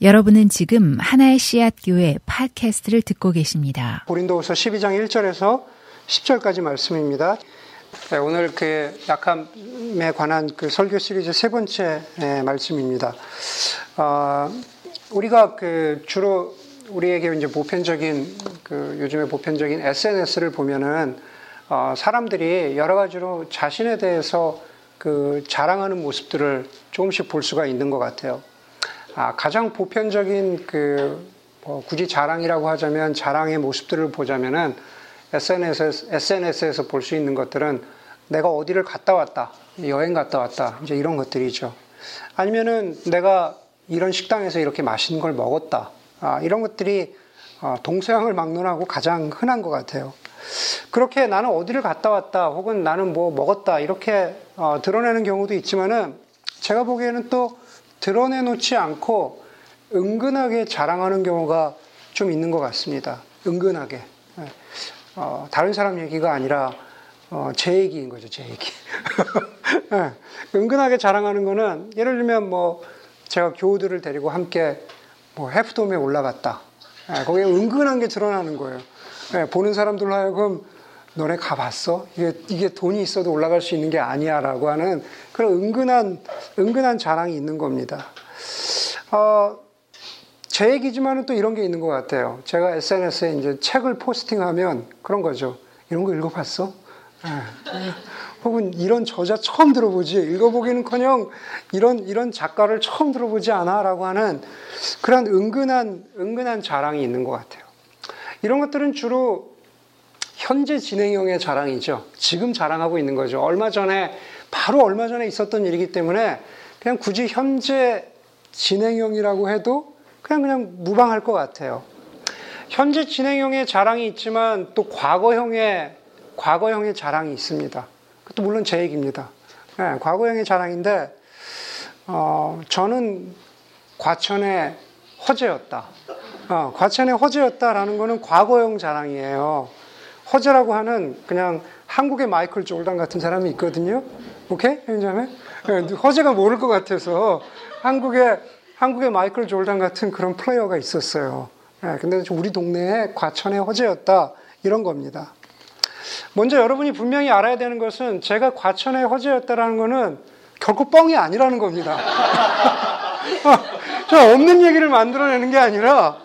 여러분은 지금 하나의 씨앗 교회 팟캐스트를 듣고 계십니다. 고린도후서 12장 1절에서 10절까지 말씀입니다. 네, 오늘 그 약함에 관한 그 설교 시리즈 세 번째 네, 말씀입니다. 어, 우리가 그 주로 우리에게 이제 보편적인 그 요즘에 보편적인 SNS를 보면은 어, 사람들이 여러 가지로 자신에 대해서 그 자랑하는 모습들을 조금씩 볼 수가 있는 것 같아요. 아, 가장 보편적인 그 뭐 굳이 자랑이라고 하자면 자랑의 모습들을 보자면은 SNS에서, SNS에서 볼 수 있는 것들은 내가 어디를 갔다 왔다, 여행 갔다 왔다, 이제 이런 것들이죠. 아니면은 내가 이런 식당에서 이렇게 맛있는 걸 먹었다, 아, 이런 것들이 어, 동서양을 막론하고 가장 흔한 것 같아요. 그렇게 나는 어디를 갔다 왔다, 혹은 나는 뭐 먹었다, 이렇게 어, 드러내는 경우도 있지만은 제가 보기에는 또 드러내놓지 않고 은근하게 자랑하는 경우가 좀 있는 것 같습니다. 은근하게. 예. 어, 다른 사람 얘기가 아니라 어, 제 얘기인 거죠, 제 얘기. 네. 은근하게 자랑하는 거는 예를 들면 뭐 제가 교우들을 데리고 함께 뭐 해프돔에 올라갔다. 네. 거기에 은근한 게 드러나는 거예요. 네. 보는 사람들로 하여금 너네 가봤어? 이게, 이게 돈이 있어도 올라갈 수 있는 게 아니야. 라고 하는 그런 은근한, 은근한 자랑이 있는 겁니다. 어, 제 얘기지만은 또 이런 게 있는 것 같아요. 제가 SNS에 이제 책을 포스팅하면 그런 거죠. 이런 거 읽어봤어? 네. 혹은 이런 저자 처음 들어보지. 읽어보기는 커녕 이런, 이런 작가를 처음 들어보지 않아. 라고 하는 그런 은근한, 은근한 자랑이 있는 것 같아요. 이런 것들은 주로 현재 진행형의 자랑이죠. 지금 자랑하고 있는 거죠. 얼마 전에, 바로 얼마 전에 있었던 일이기 때문에 그냥 굳이 현재 진행형이라고 해도 그냥 그냥 무방할 것 같아요. 현재 진행형의 자랑이 있지만 또 과거형의, 과거형의 자랑이 있습니다. 그것도 물론 제 얘기입니다. 네, 과거형의 자랑인데, 어, 저는 과천의 허재였다. 어, 과천의 허재였다라는 거는 과거형 자랑이에요. 허재라고 하는 그냥 한국의 마이클 졸단 같은 사람이 있거든요. 오케이? 형제자매? 네, 허재가 모를 것 같아서 한국의, 한국의 마이클 졸단 같은 그런 플레이어가 있었어요. 네, 근데 우리 동네에 과천의 허재였다. 이런 겁니다. 먼저 여러분이 분명히 알아야 되는 것은 제가 과천의 허재였다라는 것은 결코 뻥이 아니라는 겁니다. 저 없는 얘기를 만들어내는 게 아니라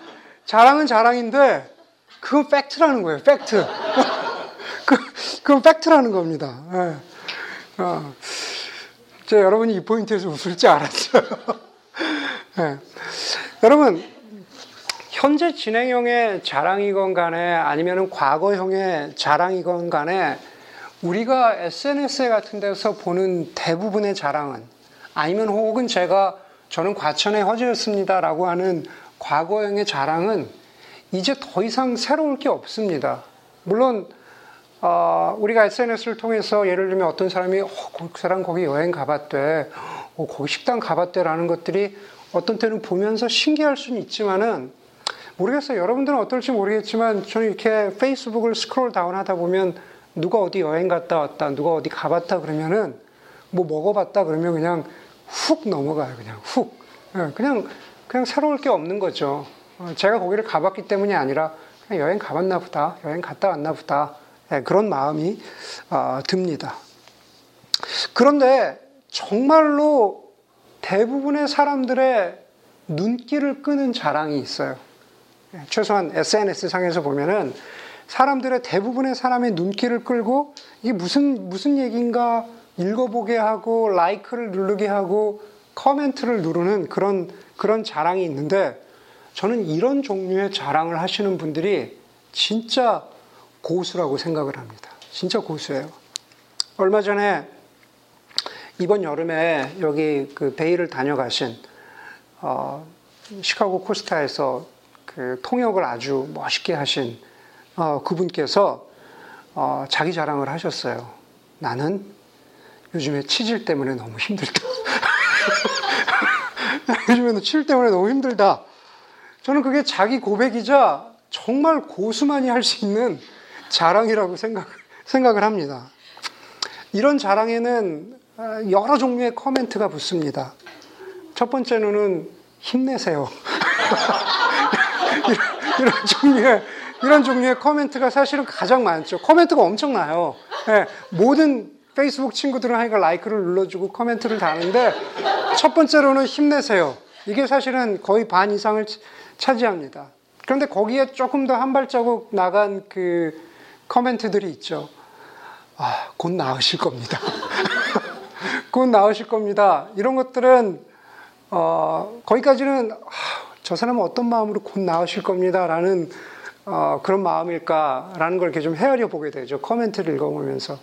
자랑은 자랑인데 그건 팩트라는 거예요. 팩트. 그, 그건 팩트라는 겁니다. 예. 어. 제 여러분이 이 포인트에서 웃을지 알았어요. 예. 여러분, 현재 진행형의 자랑이건 간에 아니면 과거형의 자랑이건 간에 우리가 SNS 같은 데서 보는 대부분의 자랑은 아니면 혹은 제가 저는 과천의 허재였습니다라고 하는 과거형의 자랑은 이제 더 이상 새로울 게 없습니다. 물론 어, 우리가 SNS를 통해서 예를 들면 어떤 사람이 어, 그 사람 거기 여행 가봤대, 어, 거기 식당 가봤대라는 것들이 어떤 때는 보면서 신기할 수는 있지만은 모르겠어요. 여러분들은 어떨지 모르겠지만 저는 이렇게 페이스북을 스크롤 다운하다 보면 누가 어디 여행 갔다 왔다, 누가 어디 가봤다 그러면은 뭐 먹어봤다 그러면 그냥 훅 넘어가요. 그냥 훅. 예, 그냥 그냥 새로울 게 없는 거죠. 어, 제가 거기를 가봤기 때문이 아니라 그냥 여행 가봤나 보다, 여행 갔다 왔나 보다 네, 그런 마음이 어, 듭니다. 그런데 정말로 대부분의 사람들의 눈길을 끄는 자랑이 있어요. 네, 최소한 SNS 상에서 보면은 사람들의 대부분의 사람의 눈길을 끌고 이게 무슨 무슨 얘기인가 읽어보게 하고 라이크를 누르게 하고 커멘트를 누르는 그런 그런 자랑이 있는데 저는 이런 종류의 자랑을 하시는 분들이 진짜 고수라고 생각을 합니다. 진짜 고수예요. 얼마 전에 이번 여름에 여기 그 베일을 다녀가신 어, 시카고 코스타에서 그 통역을 아주 멋있게 하신 어, 그분께서 어, 자기 자랑을 하셨어요. 나는 요즘에 치질 때문에 너무 힘들다. 요즘에는 치질 때문에 너무 힘들다. 저는 그게 자기 고백이자 정말 고수만이 할 수 있는 자랑이라고 생각, 생각을 합니다. 이런 자랑에는 여러 종류의 코멘트가 붙습니다. 첫 번째로는 힘내세요. 이런, 이런 종류의 이런 종류의 코멘트가 사실은 가장 많죠. 코멘트가 엄청나요. 네, 모든 페이스북 친구들은 하니까 라이크를 눌러주고 코멘트를 다는데 첫 번째로는 힘내세요. 이게 사실은 거의 반 이상을 차지합니다. 그런데 거기에 조금 더 한 발자국 나간 그 코멘트들이 있죠. 아, 곧 나으실 겁니다. 곧 나으실 겁니다. 이런 것들은 어, 거기까지는 아, 저 사람은 어떤 마음으로 곧 나으실 겁니다 라는 어, 그런 마음일까라는 걸 이렇게 좀 헤아려 보게 되죠. 코멘트를 읽어보면서.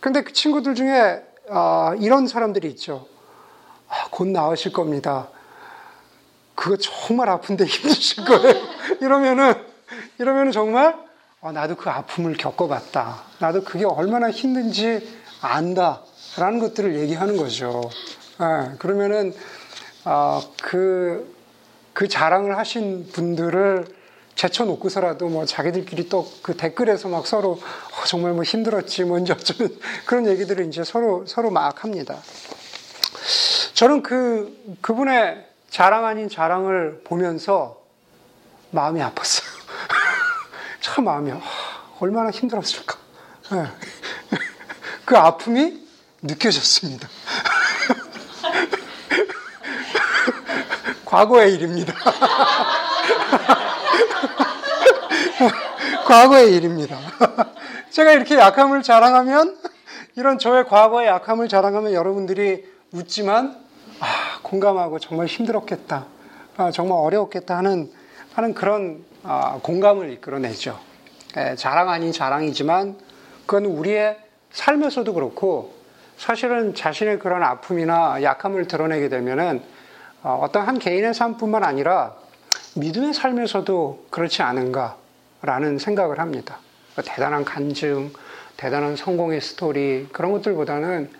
근데 그 친구들 중에 어, 이런 사람들이 있죠. 아, 곧 나으실 겁니다. 그거 정말 아픈데 힘드실 거예요. 이러면은 이러면은 정말 어, 나도 그 아픔을 겪어봤다. 나도 그게 얼마나 힘든지 안다 라는 것들을 얘기하는 거죠. 네, 그러면은 어, 그, 그 자랑을 하신 분들을 제쳐놓고서라도 뭐 자기들끼리 또 그 댓글에서 막 서로 어, 정말 뭐 힘들었지 뭔지 어쩌면 그런 얘기들을 이제 서로 서로 막 합니다. 저는 그 그분의 자랑 아닌 자랑을 보면서 마음이 아팠어요. 참 마음이 아, 얼마나 힘들었을까. 네. 그 아픔이 느껴졌습니다. 과거의 일입니다. 과거의 일입니다. 제가 이렇게 약함을 자랑하면, 이런 저의 과거의 약함을 자랑하면 여러분들이 웃지만, 아, 공감하고 정말 힘들었겠다. 아, 정말 어려웠겠다 하는, 하는 그런 아, 공감을 이끌어내죠. 예, 자랑 아닌 자랑이지만, 그건 우리의 삶에서도 그렇고, 사실은 자신의 그런 아픔이나 약함을 드러내게 되면은 어, 어떤 한 개인의 삶뿐만 아니라 믿음의 삶에서도 그렇지 않은가라는 생각을 합니다. 대단한 간증, 대단한 성공의 스토리, 그런 것들보다는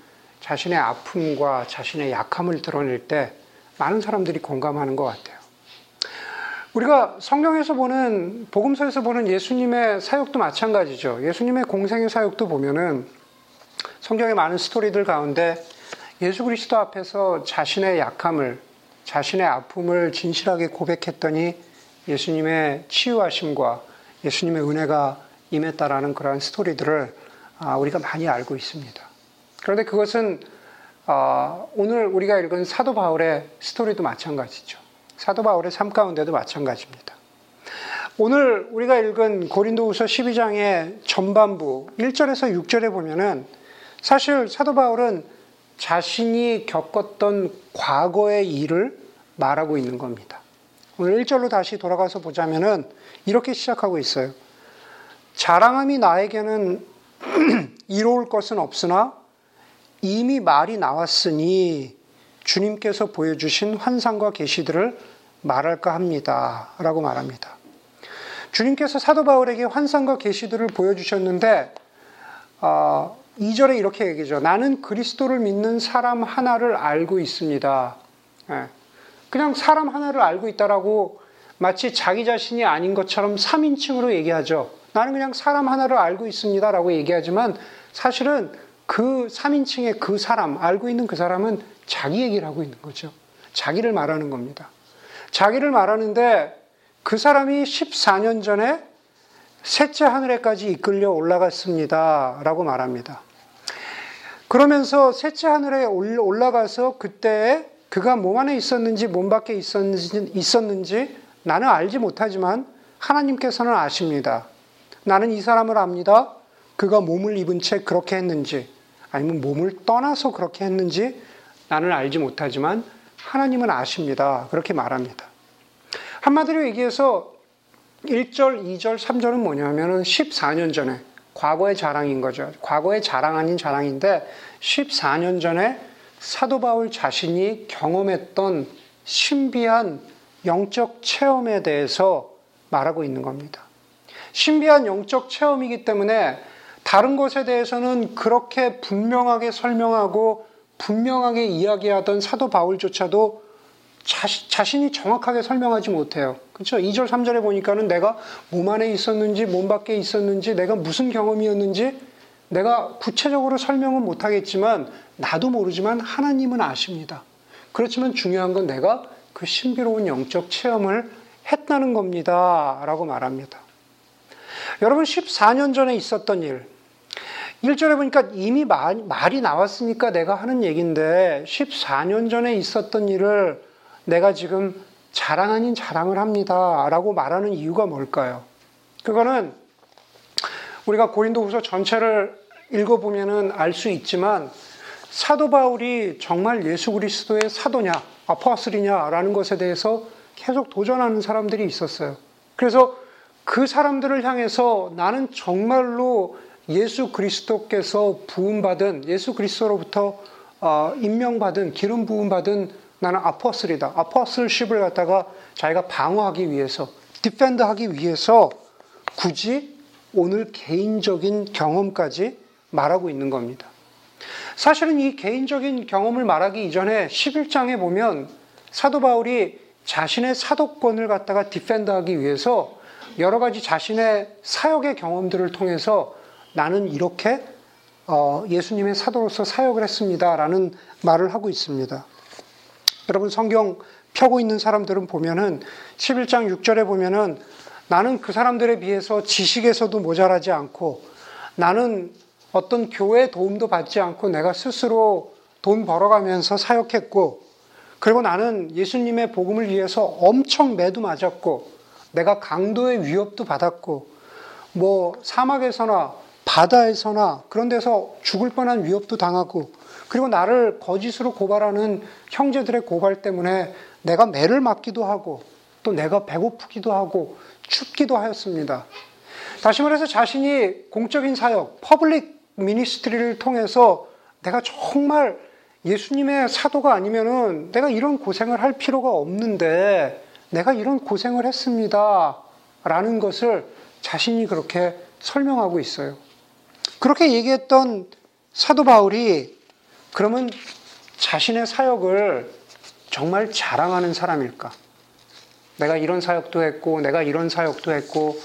자신의 아픔과 자신의 약함을 드러낼 때 많은 사람들이 공감하는 것 같아요. 우리가 성경에서 보는, 복음서에서 보는 예수님의 사역도 마찬가지죠. 예수님의 공생의 사역도 보면은 성경의 많은 스토리들 가운데 예수 그리스도 앞에서 자신의 약함을 자신의 아픔을 진실하게 고백했더니 예수님의 치유하심과 예수님의 은혜가 임했다라는 그러한 스토리들을 아, 우리가 많이 알고 있습니다. 그런데 그것은 아, 오늘 우리가 읽은 사도 바울의 스토리도 마찬가지죠. 사도 바울의 삶 가운데도 마찬가지입니다. 오늘 우리가 읽은 고린도후서 12장의 전반부 1절에서 6절에 보면은 사실 사도 바울은 자신이 겪었던 과거의 일을 말하고 있는 겁니다. 오늘 1절로 다시 돌아가서 보자면은 이렇게 시작하고 있어요. 자랑함이 나에게는 이로울 것은 없으나 이미 말이 나왔으니 주님께서 보여주신 환상과 계시들을 말할까 합니다. 라고 말합니다. 주님께서 사도 바울에게 환상과 계시들을 보여주셨는데 어, 2절에 이렇게 얘기죠. 나는 그리스도를 믿는 사람 하나를 알고 있습니다. 예. 그냥 사람 하나를 알고 있다라고 마치 자기 자신이 아닌 것처럼 3인칭으로 얘기하죠. 나는 그냥 사람 하나를 알고 있습니다라고 얘기하지만 사실은 그 3인칭의 그 사람, 알고 있는 그 사람은 자기 얘기를 하고 있는 거죠. 자기를 말하는 겁니다. 자기를 말하는데 그 사람이 14년 전에 셋째 하늘에까지 이끌려 올라갔습니다. 라고 말합니다. 그러면서 셋째 하늘에 올라가서 그때 그가 몸 안에 있었는지 몸 밖에 있었는지, 있었는지 나는 알지 못하지만 하나님께서는 아십니다. 나는 이 사람을 압니다. 그가 몸을 입은 채 그렇게 했는지 아니면 몸을 떠나서 그렇게 했는지 나는 알지 못하지만 하나님은 아십니다. 그렇게 말합니다. 한마디로 얘기해서 1절, 2절, 3절은 뭐냐면은 14년 전에 과거의 자랑인 거죠. 과거의 자랑 아닌 자랑인데 14년 전에 사도 바울 자신이 경험했던 신비한 영적 체험에 대해서 말하고 있는 겁니다. 신비한 영적 체험이기 때문에 다른 것에 대해서는 그렇게 분명하게 설명하고 분명하게 이야기하던 사도 바울조차도 자신, 이 정확하게 설명하지 못해요. 그렇죠? 2절, 3절에 보니까는 내가 몸 안에 있었는지 몸 밖에 있었는지 내가 무슨 경험이었는지 내가 구체적으로 설명은 못하겠지만 나도 모르지만 하나님은 아십니다. 그렇지만 중요한 건 내가 그 신비로운 영적 체험을 했다는 겁니다. 라고 말합니다. 여러분, 14년 전에 있었던 일, 1절에 보니까 이미 말, 말이 나왔으니까 내가 하는 얘기인데 14년 전에 있었던 일을 내가 지금 자랑 아닌 자랑을 합니다. 라고 말하는 이유가 뭘까요? 그거는 우리가 고린도 후서 전체를 읽어보면 알수 있지만 사도 바울이 정말 예수 그리스도의 사도냐, 아포스리냐라는 것에 대해서 계속 도전하는 사람들이 있었어요. 그래서 그 사람들을 향해서 나는 정말로 예수 그리스도께서 부음받은 예수 그리스도로부터 어, 임명받은 기름 부음받은 나는 아포슬이다. 아포슬십을 갖다가 자기가 방어하기 위해서 디펜드하기 위해서 굳이 오늘 개인적인 경험까지 말하고 있는 겁니다. 사실은 이 개인적인 경험을 말하기 이전에 11장에 보면 사도 바울이 자신의 사도권을 갖다가 디펜드하기 위해서 여러 가지 자신의 사역의 경험들을 통해서 나는 이렇게 어, 예수님의 사도로서 사역을 했습니다라는 말을 하고 있습니다. 여러분 성경 펴고 있는 사람들은 보면은 11장 6절에 보면은 나는 그 사람들에 비해서 지식에서도 모자라지 않고 나는 어떤 교회 도움도 받지 않고 내가 스스로 돈 벌어가면서 사역했고 그리고 나는 예수님의 복음을 위해서 엄청 매도 맞았고 내가 강도의 위협도 받았고 뭐 사막에서나 바다에서나 그런 데서 죽을 뻔한 위협도 당하고 그리고 나를 거짓으로 고발하는 형제들의 고발 때문에 내가 매를 맞기도 하고 또 내가 배고프기도 하고 춥기도 하였습니다. 다시 말해서 자신이 공적인 사역, public ministry를 통해서 내가 정말 예수님의 사도가 아니면은 내가 이런 고생을 할 필요가 없는데 내가 이런 고생을 했습니다. 라는 것을 자신이 그렇게 설명하고 있어요. 그렇게 얘기했던 사도 바울이 그러면 자신의 사역을 정말 자랑하는 사람일까? 내가 이런 사역도 했고, 내가 이런 사역도 했고,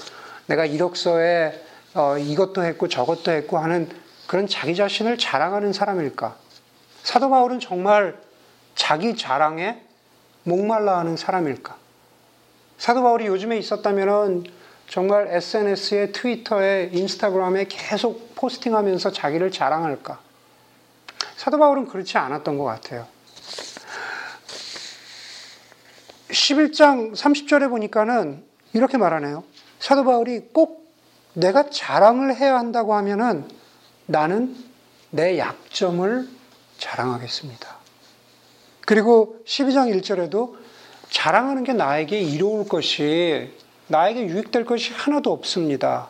내가 이력서에 어, 이것도 했고 저것도 했고 하는 그런 자기 자신을 자랑하는 사람일까? 사도 바울은 정말 자기 자랑에 목말라 하는 사람일까? 사도 바울이 요즘에 있었다면 정말 SNS에 트위터에 인스타그램에 계속 포스팅하면서 자기를 자랑할까? 사도 바울은 그렇지 않았던 것 같아요. 11장 30절에 보니까는 이렇게 말하네요. 사도 바울이 꼭 내가 자랑을 해야 한다고 하면은 나는 내 약점을 자랑하겠습니다. 그리고 12장 1절에도 자랑하는 게 나에게 이로울 것이 나에게 유익될 것이 하나도 없습니다.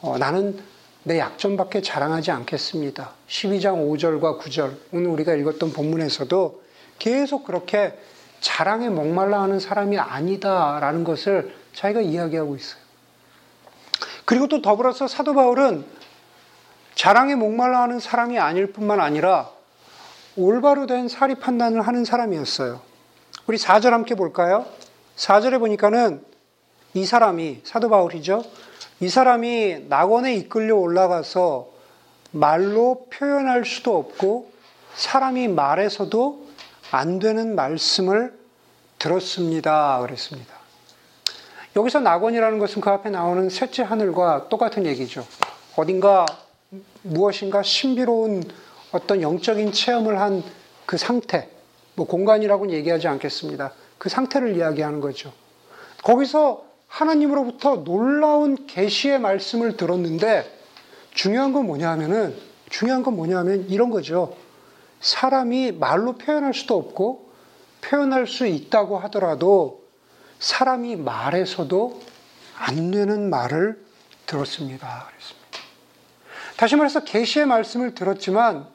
어, 나는 내 약점밖에 자랑하지 않겠습니다. 12장 5절과 9절, 오늘 우리가 읽었던 본문에서도 계속 그렇게 자랑에 목말라 하는 사람이 아니다라는 것을 자기가 이야기하고 있어요. 그리고 또 더불어서 사도 바울은 자랑에 목말라 하는 사람이 아닐 뿐만 아니라 올바로 된 사리 판단을 하는 사람이었어요. 우리 4절 함께 볼까요? 4절에 보니까는 이 사람이 사도 바울이죠. 이 사람이 낙원에 이끌려 올라가서 말로 표현할 수도 없고 사람이 말해서도 안 되는 말씀을 들었습니다. 그랬습니다. 여기서 낙원이라는 것은 그 앞에 나오는 셋째 하늘과 똑같은 얘기죠. 어딘가 무엇인가 신비로운 어떤 영적인 체험을 한 그 상태, 뭐 공간이라고는 얘기하지 않겠습니다. 그 상태를 이야기하는 거죠. 거기서 하나님으로부터 놀라운 계시의 말씀을 들었는데 중요한 건 뭐냐 하면은 중요한 건 뭐냐 하면 이런 거죠. 사람이 말로 표현할 수도 없고 표현할 수 있다고 하더라도 사람이 말해서도 안 되는 말을 들었습니다. 그랬습니다. 다시 말해서 계시의 말씀을 들었지만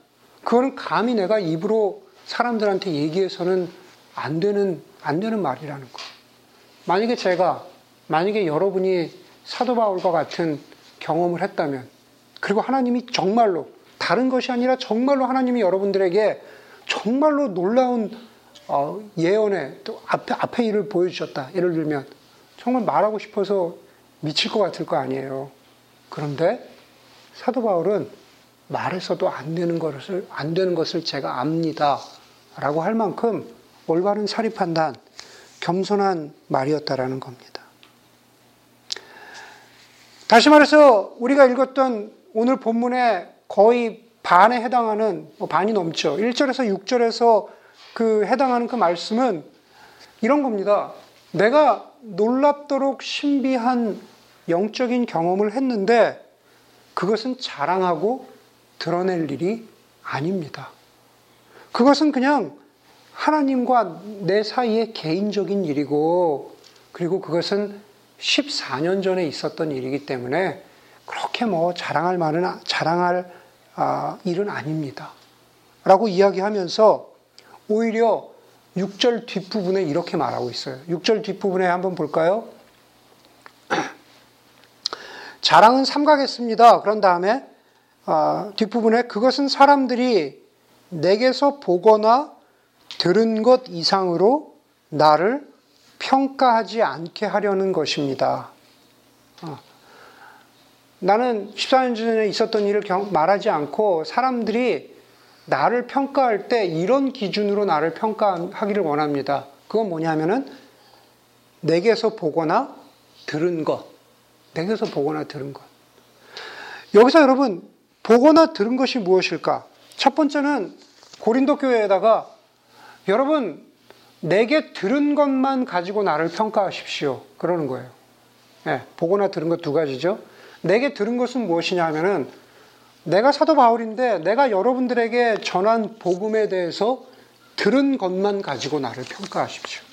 그거는 감히 내가 입으로 사람들한테 얘기해서는 안 되는 안 되는 말이라는 거. 만약에 제가 만약에 여러분이 사도 바울과 같은 경험을 했다면, 그리고 하나님이 정말로, 다른 것이 아니라 정말로 하나님이 여러분들에게 정말로 놀라운 어, 예언의 또 앞에, 앞에 일을 보여주셨다. 예를 들면, 정말 말하고 싶어서 미칠 것 같을 거 아니에요. 그런데 사도 바울은 말해서도 안 되는 것을, 안 되는 것을 제가 압니다. 라고 할 만큼 올바른 사리 판단, 겸손한 말이었다라는 겁니다. 다시 말해서 우리가 읽었던 오늘 본문의 거의 반에 해당하는 뭐 반이 넘죠. 1절에서 6절에서 그 해당하는 그 말씀은 이런 겁니다. 내가 놀랍도록 신비한 영적인 경험을 했는데 그것은 자랑하고 드러낼 일이 아닙니다. 그것은 그냥 하나님과 내 사이의 개인적인 일이고 그리고 그것은 14년 전에 있었던 일이기 때문에 그렇게 뭐 자랑할 만은 자랑할 아, 일은 아닙니다. 라고 이야기하면서 오히려 6절 뒷부분에 이렇게 말하고 있어요. 6절 뒷부분에 한번 볼까요? 자랑은 삼가겠습니다. 그런 다음에 아, 뒷부분에 그것은 사람들이 내게서 보거나 들은 것 이상으로 나를 평가하지 않게 하려는 것입니다. 어. 나는 14년 전에 있었던 일을 말하지 않고 사람들이 나를 평가할 때 이런 기준으로 나를 평가하기를 원합니다. 그건 뭐냐면은 내게서 보거나 들은 것. 내게서 보거나 들은 것. 여기서 여러분, 보거나 들은 것이 무엇일까? 첫 번째는 고린도 교회에다가 여러분, 내게 들은 것만 가지고 나를 평가하십시오. 그러는 거예요. 네, 보거나 들은 것 두 가지죠. 내게 들은 것은 무엇이냐 하면은 내가 사도 바울인데 내가 여러분들에게 전한 복음에 대해서 들은 것만 가지고 나를 평가하십시오.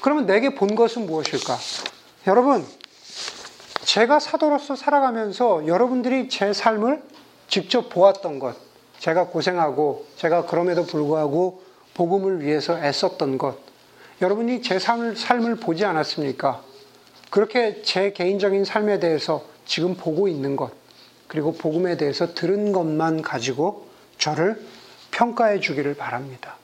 그러면 내게 본 것은 무엇일까? 여러분, 제가 사도로서 살아가면서 여러분들이 제 삶을 직접 보았던 것, 제가 고생하고 제가 그럼에도 불구하고 복음을 위해서 애썼던 것, 여러분이 제 삶을, 삶을 보지 않았습니까? 그렇게 제 개인적인 삶에 대해서 지금 보고 있는 것, 그리고 복음에 대해서 들은 것만 가지고 저를 평가해 주기를 바랍니다.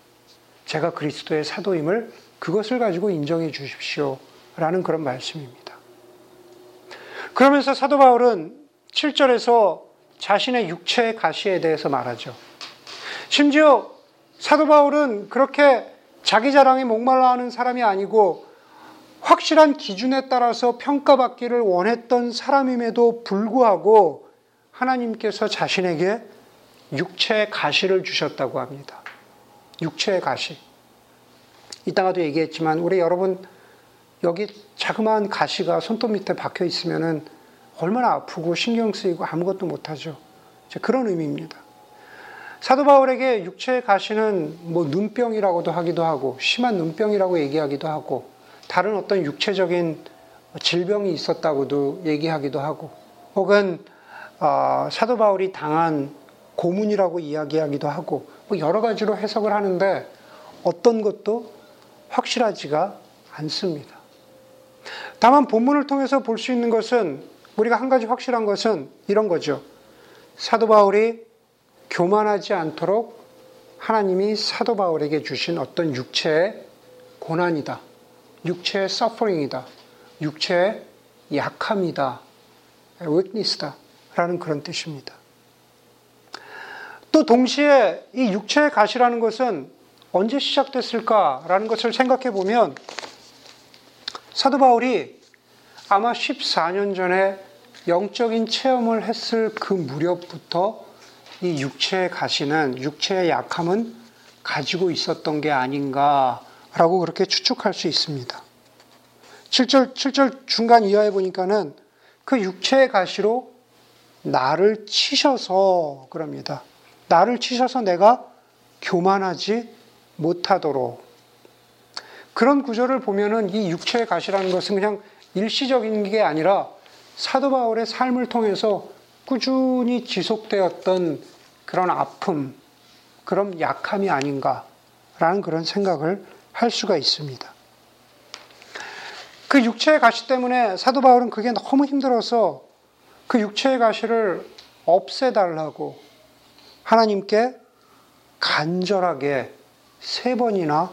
제가 그리스도의 사도임을 그것을 가지고 인정해 주십시오. 라는 그런 말씀입니다. 그러면서 사도 바울은 7절에서 자신의 육체의 가시에 대해서 말하죠. 심지어 사도 바울은 그렇게 자기 자랑에 목말라 하는 사람이 아니고 확실한 기준에 따라서 평가받기를 원했던 사람임에도 불구하고 하나님께서 자신에게 육체의 가시를 주셨다고 합니다. 육체의 가시. 이따가도 얘기했지만 우리 여러분 여기 자그마한 가시가 손톱 밑에 박혀 있으면은 얼마나 아프고 신경 쓰이고 아무것도 못하죠. 그런 의미입니다. 사도 바울에게 육체의 가시는 뭐 눈병이라고도 하기도 하고 심한 눈병이라고 얘기하기도 하고 다른 어떤 육체적인 질병이 있었다고도 얘기하기도 하고 혹은 어, 사도 바울이 당한 고문이라고 이야기하기도 하고 뭐 여러 가지로 해석을 하는데 어떤 것도 확실하지가 않습니다. 다만 본문을 통해서 볼 수 있는 것은 우리가 한 가지 확실한 것은 이런 거죠. 사도 바울이 교만하지 않도록 하나님이 사도 바울에게 주신 어떤 육체의 고난이다. 육체의 서퍼링이다. 육체의 약함이다. weakness다. 라는 그런 뜻입니다. 또 동시에 이 육체의 가시라는 것은 언제 시작됐을까라는 것을 생각해 보면 사도 바울이 아마 14년 전에 영적인 체험을 했을 그 무렵부터 이 육체의 가시는 육체의 약함은 가지고 있었던 게 아닌가라고 그렇게 추측할 수 있습니다. 7절, 7절 중간 이하에 보니까는 그 육체의 가시로 나를 치셔서 그럽니다. 나를 치셔서 내가 교만하지 못하도록. 그런 구절을 보면은 이 육체의 가시라는 것은 그냥 일시적인 게 아니라 사도 바울의 삶을 통해서 꾸준히 지속되었던 그런 아픔, 그런 약함이 아닌가라는 그런 생각을 할 수가 있습니다. 그 육체의 가시 때문에 사도 바울은 그게 너무 힘들어서 그 육체의 가시를 없애달라고 하나님께 간절하게 세 번이나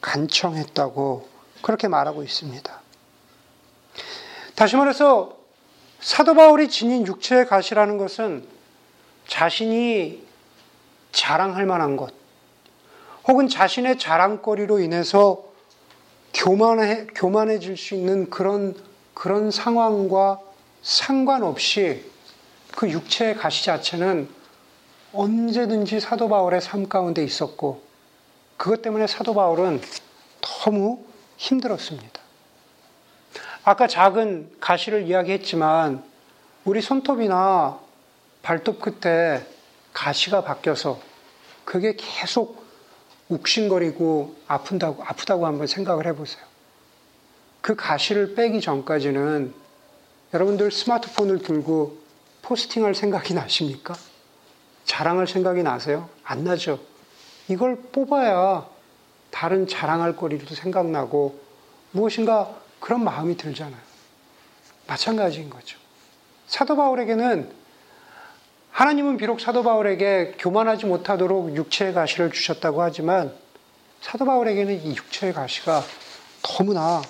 간청했다고 그렇게 말하고 있습니다. 다시 말해서 사도 바울이 지닌 육체의 가시라는 것은 자신이 자랑할 만한 것, 혹은 자신의 자랑거리로 인해서 교만해, 교만해질 수 있는 그런, 그런 상황과 상관없이 그 육체의 가시 자체는 언제든지 사도 바울의 삶 가운데 있었고 그것 때문에 사도 바울은 너무 힘들었습니다. 아까 작은 가시를 이야기했지만 우리 손톱이나 발톱 끝에 가시가 바뀌어서 그게 계속 욱신거리고 아픈다고, 아프다고 한번 생각을 해보세요. 그 가시를 빼기 전까지는 여러분들 스마트폰을 들고 포스팅할 생각이 나십니까? 자랑할 생각이 나세요? 안 나죠? 이걸 뽑아야 다른 자랑할 거리도 생각나고 무엇인가 그런 마음이 들잖아요. 마찬가지인 거죠. 사도 바울에게는 하나님은 비록 사도 바울에게 교만하지 못하도록 육체의 가시를 주셨다고 하지만 사도 바울에게는 이 육체의 가시가 너무나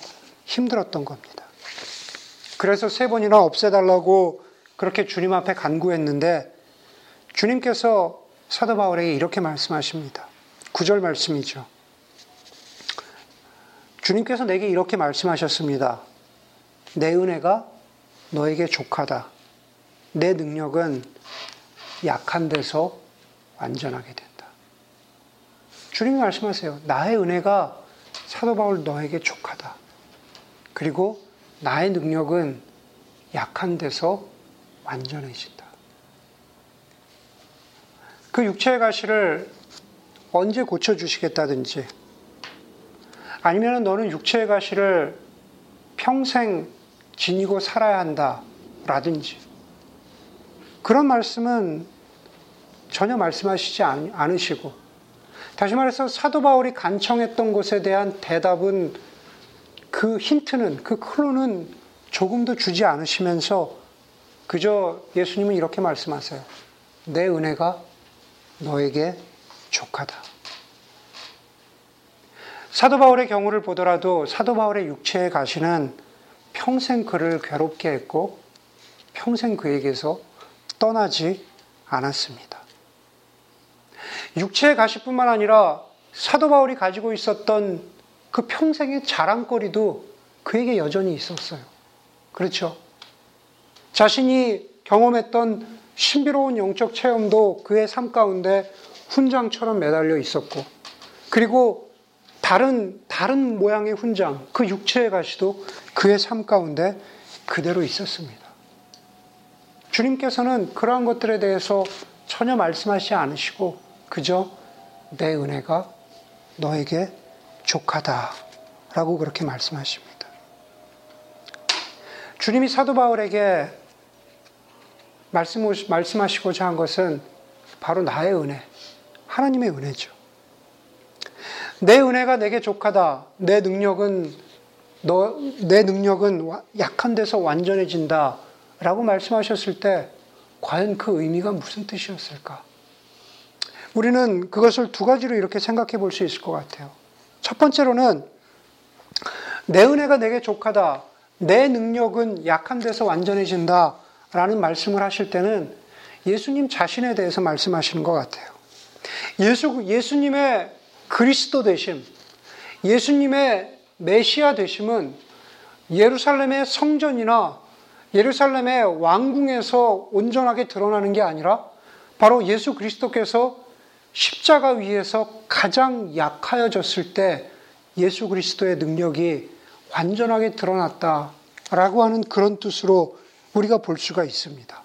힘들었던 겁니다. 그래서 세 번이나 없애달라고 그렇게 주님 앞에 간구했는데 주님께서 사도 바울에게 이렇게 말씀하십니다. 구절 말씀이죠. 주님께서 내게 이렇게 말씀하셨습니다. 내 은혜가 너에게 족하다. 내 능력은 약한 데서 완전하게 된다. 주님이 말씀하세요. 나의 은혜가 사도 바울 너에게 족하다. 그리고 나의 능력은 약한 데서 완전해진다. 그 육체의 가시를 언제 고쳐주시겠다든지 아니면 너는 육체의 가시를 평생 지니고 살아야 한다. 라든지. 그런 말씀은 전혀 말씀하시지 않으시고, 다시 말해서 사도 바울이 간청했던 것에 대한 대답은 그 힌트는, 그 클로는 조금도 주지 않으시면서 그저 예수님은 이렇게 말씀하세요. 내 은혜가 너에게 족하다. 사도 바울의 경우를 보더라도 사도 바울의 육체의 가시는 평생 그를 괴롭게 했고 평생 그에게서 떠나지 않았습니다. 육체의 가시뿐만 아니라 사도 바울이 가지고 있었던 그 평생의 자랑거리도 그에게 여전히 있었어요. 그렇죠? 자신이 경험했던 신비로운 영적 체험도 그의 삶 가운데 훈장처럼 매달려 있었고, 그리고 다른, 다른 모양의 훈장, 그 육체의 가시도 그의 삶 가운데 그대로 있었습니다. 주님께서는 그러한 것들에 대해서 전혀 말씀하시지 않으시고, 그저 내 은혜가 너에게 족하다. 라고 그렇게 말씀하십니다. 주님이 사도 바울에게 말씀, 말씀하시고자 한 것은 바로 나의 은혜, 하나님의 은혜죠. 내 은혜가 내게 족하다. 내 능력은 너, 내 능력은 약한 데서 완전해진다. 라고 말씀하셨을 때, 과연 그 의미가 무슨 뜻이었을까? 우리는 그것을 두 가지로 이렇게 생각해 볼 수 있을 것 같아요. 첫 번째로는, 내 은혜가 내게 족하다. 내 능력은 약한 데서 완전해진다. 라는 말씀을 하실 때는 예수님 자신에 대해서 말씀하시는 것 같아요. 예수, 예수님의 그리스도 되심, 예수님의 메시아 되심은 예루살렘의 성전이나 예루살렘의 왕궁에서 온전하게 드러나는 게 아니라 바로 예수 그리스도께서 십자가 위에서 가장 약하여졌을 때 예수 그리스도의 능력이 완전하게 드러났다라고 하는 그런 뜻으로 우리가 볼 수가 있습니다.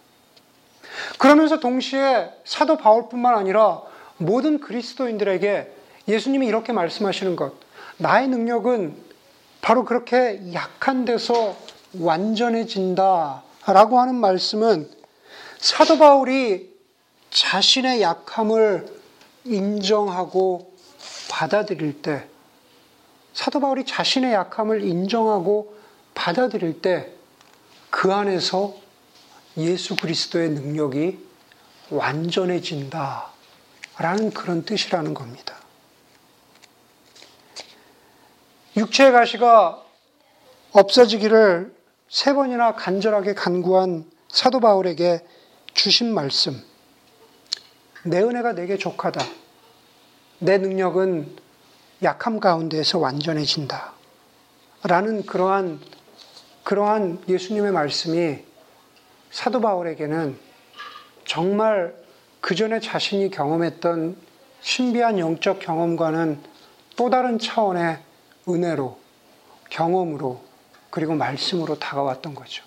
그러면서 동시에 사도 바울뿐만 아니라 모든 그리스도인들에게 예수님이 이렇게 말씀하시는 것, 나의 능력은 바로 그렇게 약한 데서 완전해진다. 라고 하는 말씀은 사도 바울이 자신의 약함을 인정하고 받아들일 때, 사도 바울이 자신의 약함을 인정하고 받아들일 때, 그 안에서 예수 그리스도의 능력이 완전해진다. 라는 그런 뜻이라는 겁니다. 육체의 가시가 없어지기를 세 번이나 간절하게 간구한 사도 바울에게 주신 말씀. 내 은혜가 내게 족하다. 내 능력은 약함 가운데에서 완전해진다. 라는 그러한, 그러한 예수님의 말씀이 사도 바울에게는 정말 그 전에 자신이 경험했던 신비한 영적 경험과는 또 다른 차원의 은혜로, 경험으로, 그리고 말씀으로 다가왔던 거죠.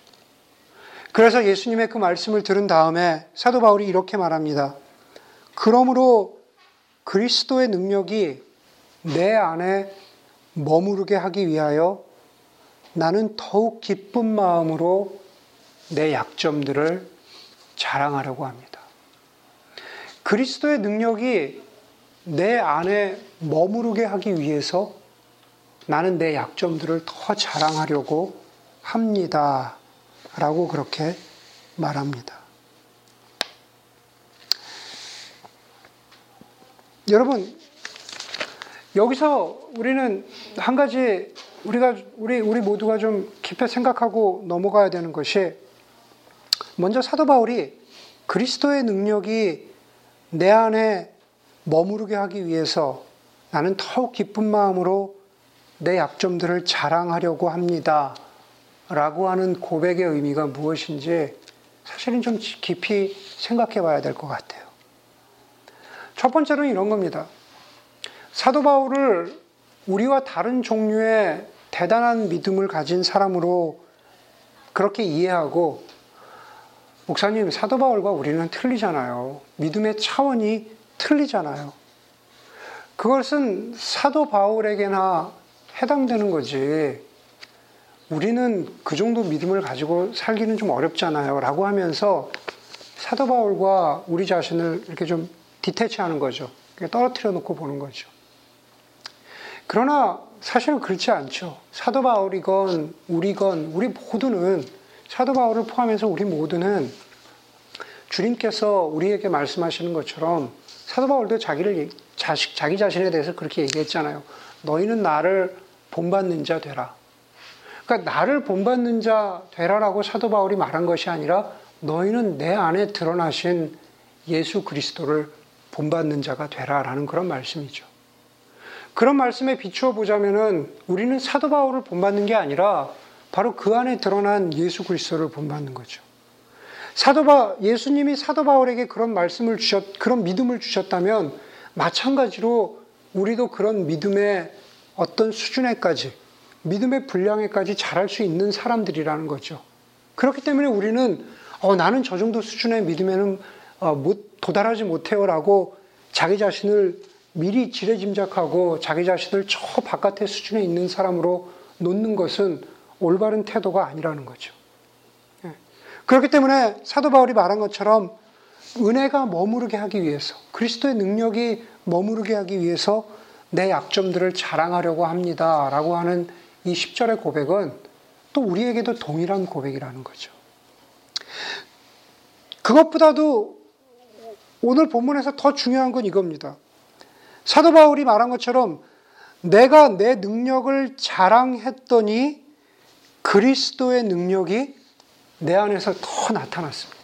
그래서 예수님의 그 말씀을 들은 다음에 사도 바울이 이렇게 말합니다. 그러므로 그리스도의 능력이 내 안에 머무르게 하기 위하여 나는 더욱 기쁜 마음으로 내 약점들을 자랑하려고 합니다. 그리스도의 능력이 내 안에 머무르게 하기 위해서 나는 내 약점들을 더 자랑하려고 합니다. 라고 그렇게 말합니다. 여러분, 여기서 우리는 한 가지 우리가 우리 우리 모두가 좀 깊이 생각하고 넘어가야 되는 것이 먼저 사도 바울이 그리스도의 능력이 내 안에 머무르게 하기 위해서 나는 더욱 기쁜 마음으로 내 약점들을 자랑하려고 합니다. 라고 하는 고백의 의미가 무엇인지 사실은 좀 깊이 생각해 봐야 될 것 같아요. 첫 번째로는 이런 겁니다. 사도 바울을 우리와 다른 종류의 대단한 믿음을 가진 사람으로 그렇게 이해하고 목사님 사도 바울과 우리는 틀리잖아요. 믿음의 차원이 틀리잖아요. 그것은 사도 바울에게나 해당되는 거지. 우리는 그 정도 믿음을 가지고 살기는 좀 어렵잖아요. 라고 하면서 사도 바울과 우리 자신을 이렇게 좀 디테치하는 거죠. 떨어뜨려 놓고 보는 거죠. 그러나 사실은 그렇지 않죠. 사도 바울이건 우리건 우리 모두는 사도 바울을 포함해서 우리 모두는 주님께서 우리에게 말씀하시는 것처럼 사도 바울도 자기를 자식 자기 자신에 대해서 그렇게 얘기했잖아요. 너희는 나를 본받는 자 되라. 그러니까 나를 본받는 자 되라라고 사도 바울이 말한 것이 아니라 너희는 내 안에 드러나신 예수 그리스도를 본받는 자가 되라라는 그런 말씀이죠. 그런 말씀에 비추어 보자면은 우리는 사도 바울을 본받는 게 아니라 바로 그 안에 드러난 예수 그리스도를 본받는 거죠. 사도 바 예수님이 사도 바울에게 그런 말씀을 주셨 그런 믿음을 주셨다면 마찬가지로 우리도 그런 믿음의 어떤 수준에까지 믿음의 분량에까지 자랄 수 있는 사람들이라는 거죠. 그렇기 때문에 우리는 어, 나는 저 정도 수준의 믿음에는 어, 못, 도달하지 못해요라고 자기 자신을 미리 지레짐작하고 자기 자신을 저 바깥의 수준에 있는 사람으로 놓는 것은 올바른 태도가 아니라는 거죠. 예. 그렇기 때문에 사도 바울이 말한 것처럼 은혜가 머무르게 하기 위해서 그리스도의 능력이 머무르게 하기 위해서 내 약점들을 자랑하려고 합니다. 라고 하는 이 10절의 고백은 또 우리에게도 동일한 고백이라는 거죠. 그것보다도 오늘 본문에서 더 중요한 건 이겁니다. 사도 바울이 말한 것처럼 내가 내 능력을 자랑했더니 그리스도의 능력이 내 안에서 더 나타났습니다.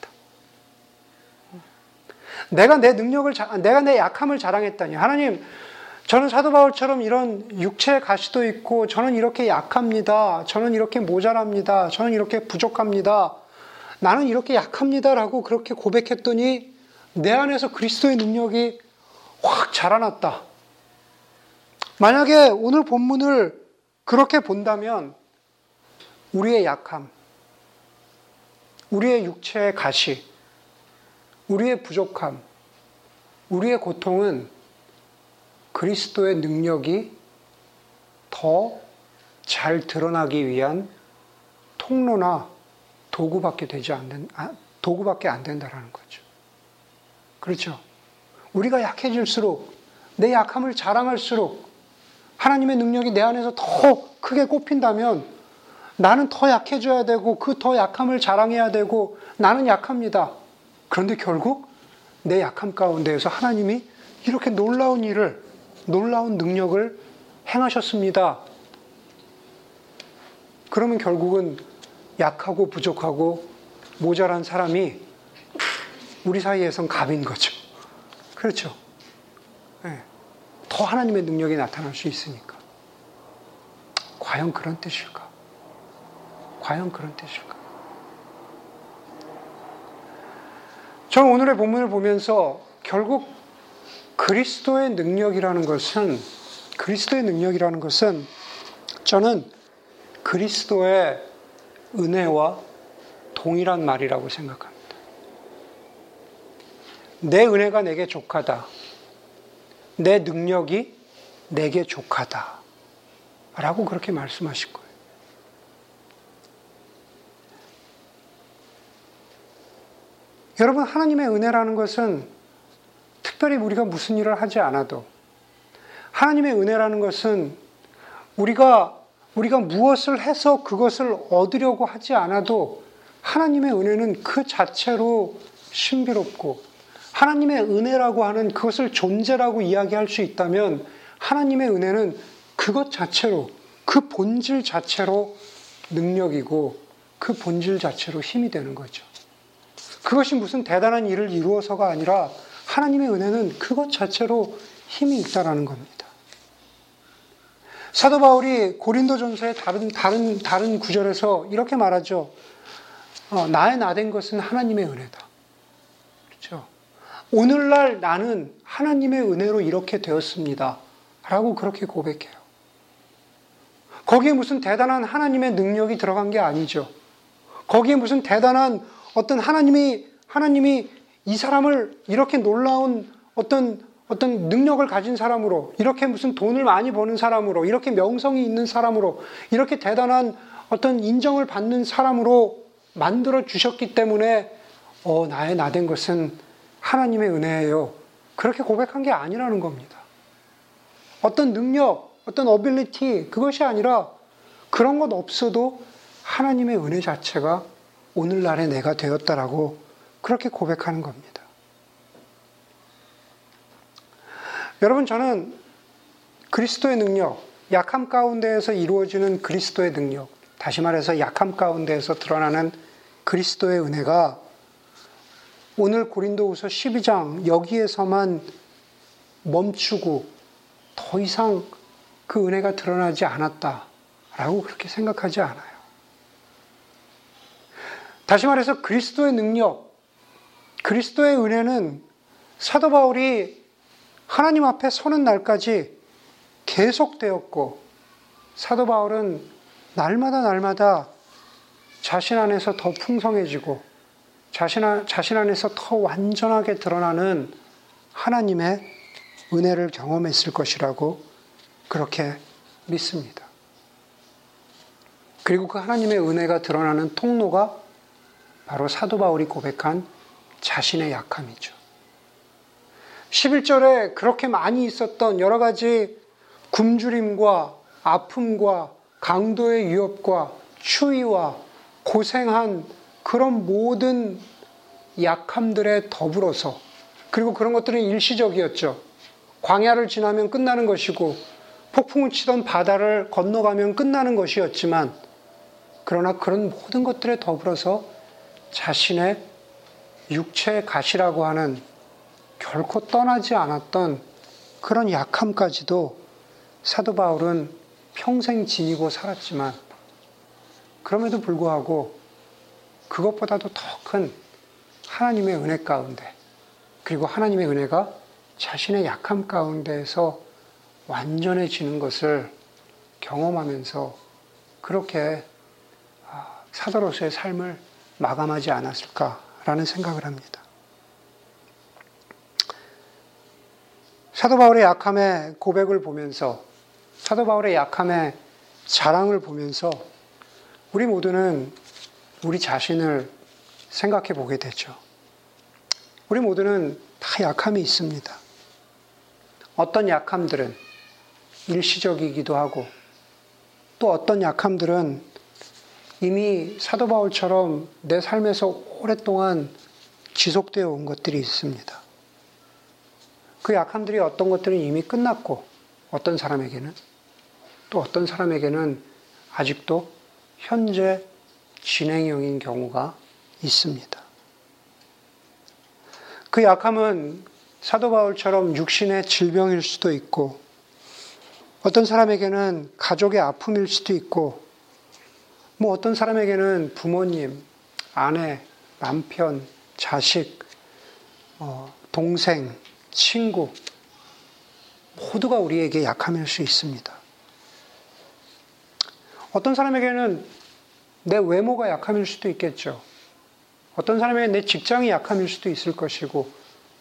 내가 내 능력을, 내가 내 약함을 자랑했다니. 하나님, 저는 사도 바울처럼 이런 육체의 가시도 있고, 저는 이렇게 약합니다. 저는 이렇게 모자랍니다. 저는 이렇게 부족합니다. 나는 이렇게 약합니다라고 그렇게 고백했더니, 내 안에서 그리스도의 능력이 확 자라났다. 만약에 오늘 본문을 그렇게 본다면 우리의 약함, 우리의 육체의 가시, 우리의 부족함, 우리의 고통은 그리스도의 능력이 더 잘 드러나기 위한 통로나 도구밖에 되지 않는, 아, 도구밖에 안 된다라는 거죠. 그렇죠? 우리가 약해질수록 내 약함을 자랑할수록 하나님의 능력이 내 안에서 더 크게 꼽힌다면 나는 더 약해져야 되고 그 더 약함을 자랑해야 되고 나는 약합니다. 그런데 결국 내 약함 가운데에서 하나님이 이렇게 놀라운 일을 놀라운 능력을 행하셨습니다. 그러면 결국은 약하고 부족하고 모자란 사람이 우리 사이에선 갑인 거죠. 그렇죠. 네. 더 하나님의 능력이 나타날 수 있으니까. 과연 그런 뜻일까? 과연 그런 뜻일까? 저는 오늘의 본문을 보면서 결국 그리스도의 능력이라는 것은 그리스도의 능력이라는 것은 저는 그리스도의 은혜와 동일한 말이라고 생각합니다. 내 은혜가 내게 족하다. 내 능력이 내게 족하다. 라고 그렇게 말씀하실 거예요. 여러분, 하나님의 은혜라는 것은 특별히 우리가 무슨 일을 하지 않아도 하나님의 은혜라는 것은 우리가 우리가 무엇을 해서 그것을 얻으려고 하지 않아도 하나님의 은혜는 그 자체로 신비롭고 하나님의 은혜라고 하는 그것을 존재라고 이야기할 수 있다면 하나님의 은혜는 그것 자체로 그 본질 자체로 능력이고 그 본질 자체로 힘이 되는 거죠. 그것이 무슨 대단한 일을 이루어서가 아니라 하나님의 은혜는 그것 자체로 힘이 있다라는 겁니다. 사도 바울이 고린도전서의 다른 다른 다른 구절에서 이렇게 말하죠. 어, 나의 나 된 것은 하나님의 은혜다. 그렇죠? 오늘날 나는 하나님의 은혜로 이렇게 되었습니다. 라고 그렇게 고백해요. 거기에 무슨 대단한 하나님의 능력이 들어간 게 아니죠. 거기에 무슨 대단한 어떤 하나님이 하나님이 이 사람을 이렇게 놀라운 어떤 어떤 능력을 가진 사람으로, 이렇게 무슨 돈을 많이 버는 사람으로, 이렇게 명성이 있는 사람으로, 이렇게 대단한 어떤 인정을 받는 사람으로 만들어 주셨기 때문에, 어, 나의 나 된 것은 하나님의 은혜예요. 그렇게 고백한 게 아니라는 겁니다. 어떤 능력, 어떤 어빌리티, 그것이 아니라 그런 것 없어도 하나님의 은혜 자체가 오늘날의 내가 되었다라고 그렇게 고백하는 겁니다. 여러분, 저는 그리스도의 능력, 약함 가운데에서 이루어지는 그리스도의 능력, 다시 말해서 약함 가운데에서 드러나는 그리스도의 은혜가 오늘 고린도후서 12장 여기에서만 멈추고 더 이상 그 은혜가 드러나지 않았다라고 그렇게 생각하지 않아요. 다시 말해서 그리스도의 능력, 그리스도의 은혜는 사도 바울이 하나님 앞에 서는 날까지 계속되었고 사도 바울은 날마다 날마다 자신 안에서 더 풍성해지고 자신, 안, 자신 안에서 더 완전하게 드러나는 하나님의 은혜를 경험했을 것이라고 그렇게 믿습니다. 그리고 그 하나님의 은혜가 드러나는 통로가 바로 사도 바울이 고백한 자신의 약함이죠. 11절에 그렇게 많이 있었던 여러 가지 굶주림과 아픔과 강도의 위협과 추위와 고생한 그런 모든 약함들에 더불어서 그리고 그런 것들은 일시적이었죠. 광야를 지나면 끝나는 것이고 폭풍을 치던 바다를 건너가면 끝나는 것이었지만 그러나 그런 모든 것들에 더불어서 자신의 육체의 가시라고 하는 결코 떠나지 않았던 그런 약함까지도 사도 바울은 평생 지니고 살았지만 그럼에도 불구하고 그것보다도 더 큰 하나님의 은혜 가운데 그리고 하나님의 은혜가 자신의 약함 가운데에서 완전해지는 것을 경험하면서 그렇게 아, 사도로서의 삶을 마감하지 않았을까 라는 생각을 합니다. 사도 바울의 약함의 고백을 보면서 사도 바울의 약함의 자랑을 보면서 우리 모두는 우리 자신을 생각해 보게 되죠. 우리 모두는 다 약함이 있습니다. 어떤 약함들은 일시적이기도 하고 또 어떤 약함들은 이미 사도 바울처럼 내 삶에서 오랫동안 지속되어 온 것들이 있습니다. 그 약함들이 어떤 것들은 이미 끝났고 어떤 사람에게는 또 어떤 사람에게는 아직도 현재 진행형인 경우가 있습니다. 그 약함은 사도 바울처럼 육신의 질병일 수도 있고 어떤 사람에게는 가족의 아픔일 수도 있고, 뭐 어떤 사람에게는 부모님, 아내, 남편, 자식, 어, 동생, 친구, 모두가 우리에게 약함일 수 있습니다. 어떤 사람에게는 내 외모가 약함일 수도 있겠죠. 어떤 사람에게는 내 직장이 약함일 수도 있을 것이고,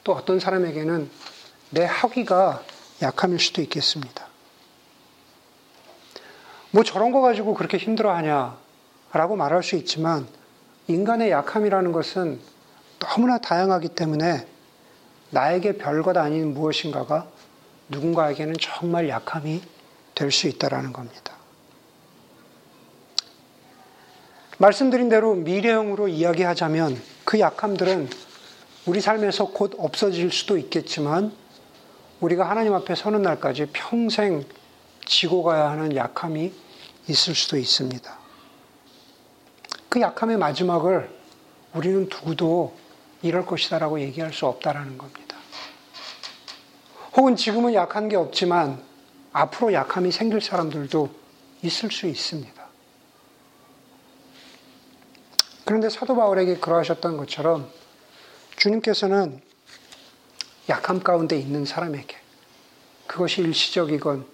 또 어떤 사람에게는 내 학위가 약함일 수도 있겠습니다. 뭐 저런 거 가지고 그렇게 힘들어 하냐? 라고 말할 수 있지만, 인간의 약함이라는 것은 너무나 다양하기 때문에 나에게 별것 아닌 무엇인가가 누군가에게는 정말 약함이 될 수 있다라는 겁니다. 말씀드린 대로 미래형으로 이야기하자면 그 약함들은 우리 삶에서 곧 없어질 수도 있겠지만 우리가 하나님 앞에 서는 날까지 평생 지고 가야 하는 약함이 있을 수도 있습니다. 그 약함의 마지막을 우리는 누구도 이럴 것이다라고 얘기할 수 없다라는 겁니다. 혹은 지금은 약한 게 없지만 앞으로 약함이 생길 사람들도 있을 수 있습니다. 그런데 사도 바울에게 그러하셨던 것처럼 주님께서는 약함 가운데 있는 사람에게 그것이 일시적이건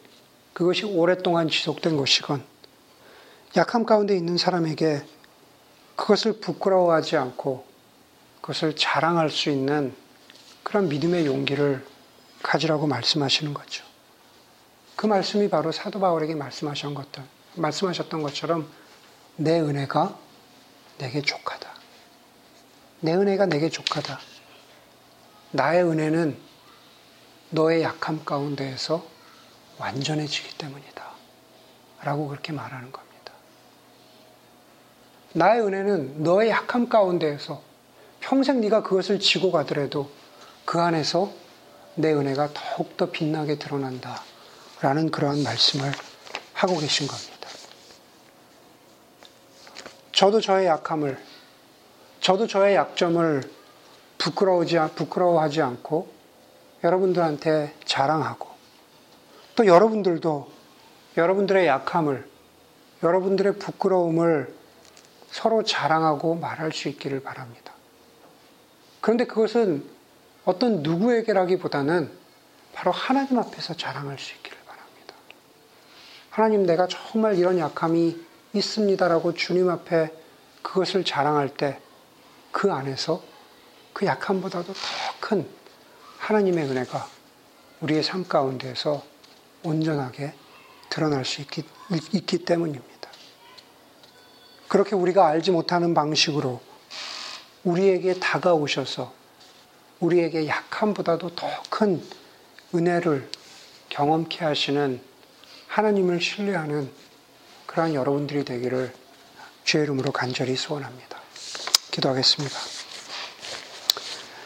그것이 오랫동안 지속된 것이건 약함 가운데 있는 사람에게 그것을 부끄러워하지 않고 그것을 자랑할 수 있는 그런 믿음의 용기를 가지라고 말씀하시는 거죠. 그 말씀이 바로 사도 바울에게 말씀하신 것들, 말씀하셨던 것처럼 내 은혜가 내게 족하다. 내 은혜가 내게 족하다. 나의 은혜는 너의 약함 가운데에서 완전해지기 때문이다. 라고 그렇게 말하는 겁니다. 나의 은혜는 너의 약함 가운데에서 평생 네가 그것을 지고 가더라도 그 안에서 내 은혜가 더욱더 빛나게 드러난다. 라는 그러한 말씀을 하고 계신 겁니다. 저도 저의 약함을, 저도 저의 약점을 부끄러우지, 부끄러워하지 않고 여러분들한테 자랑하고 또 여러분들도 여러분들의 약함을, 여러분들의 부끄러움을 서로 자랑하고 말할 수 있기를 바랍니다. 그런데 그것은 어떤 누구에게라기보다는 바로 하나님 앞에서 자랑할 수 있기를 바랍니다. 하나님 내가 정말 이런 약함이 있습니다라고 주님 앞에 그것을 자랑할 때 그 안에서 그 약함보다도 더 큰 하나님의 은혜가 우리의 삶 가운데서 온전하게 드러날 수 있기, 있기 때문입니다. 그렇게 우리가 알지 못하는 방식으로 우리에게 다가오셔서 우리에게 약함보다도 더 큰 은혜를 경험케 하시는 하나님을 신뢰하는 그러한 여러분들이 되기를 주의 이름으로 간절히 소원합니다. 기도하겠습니다.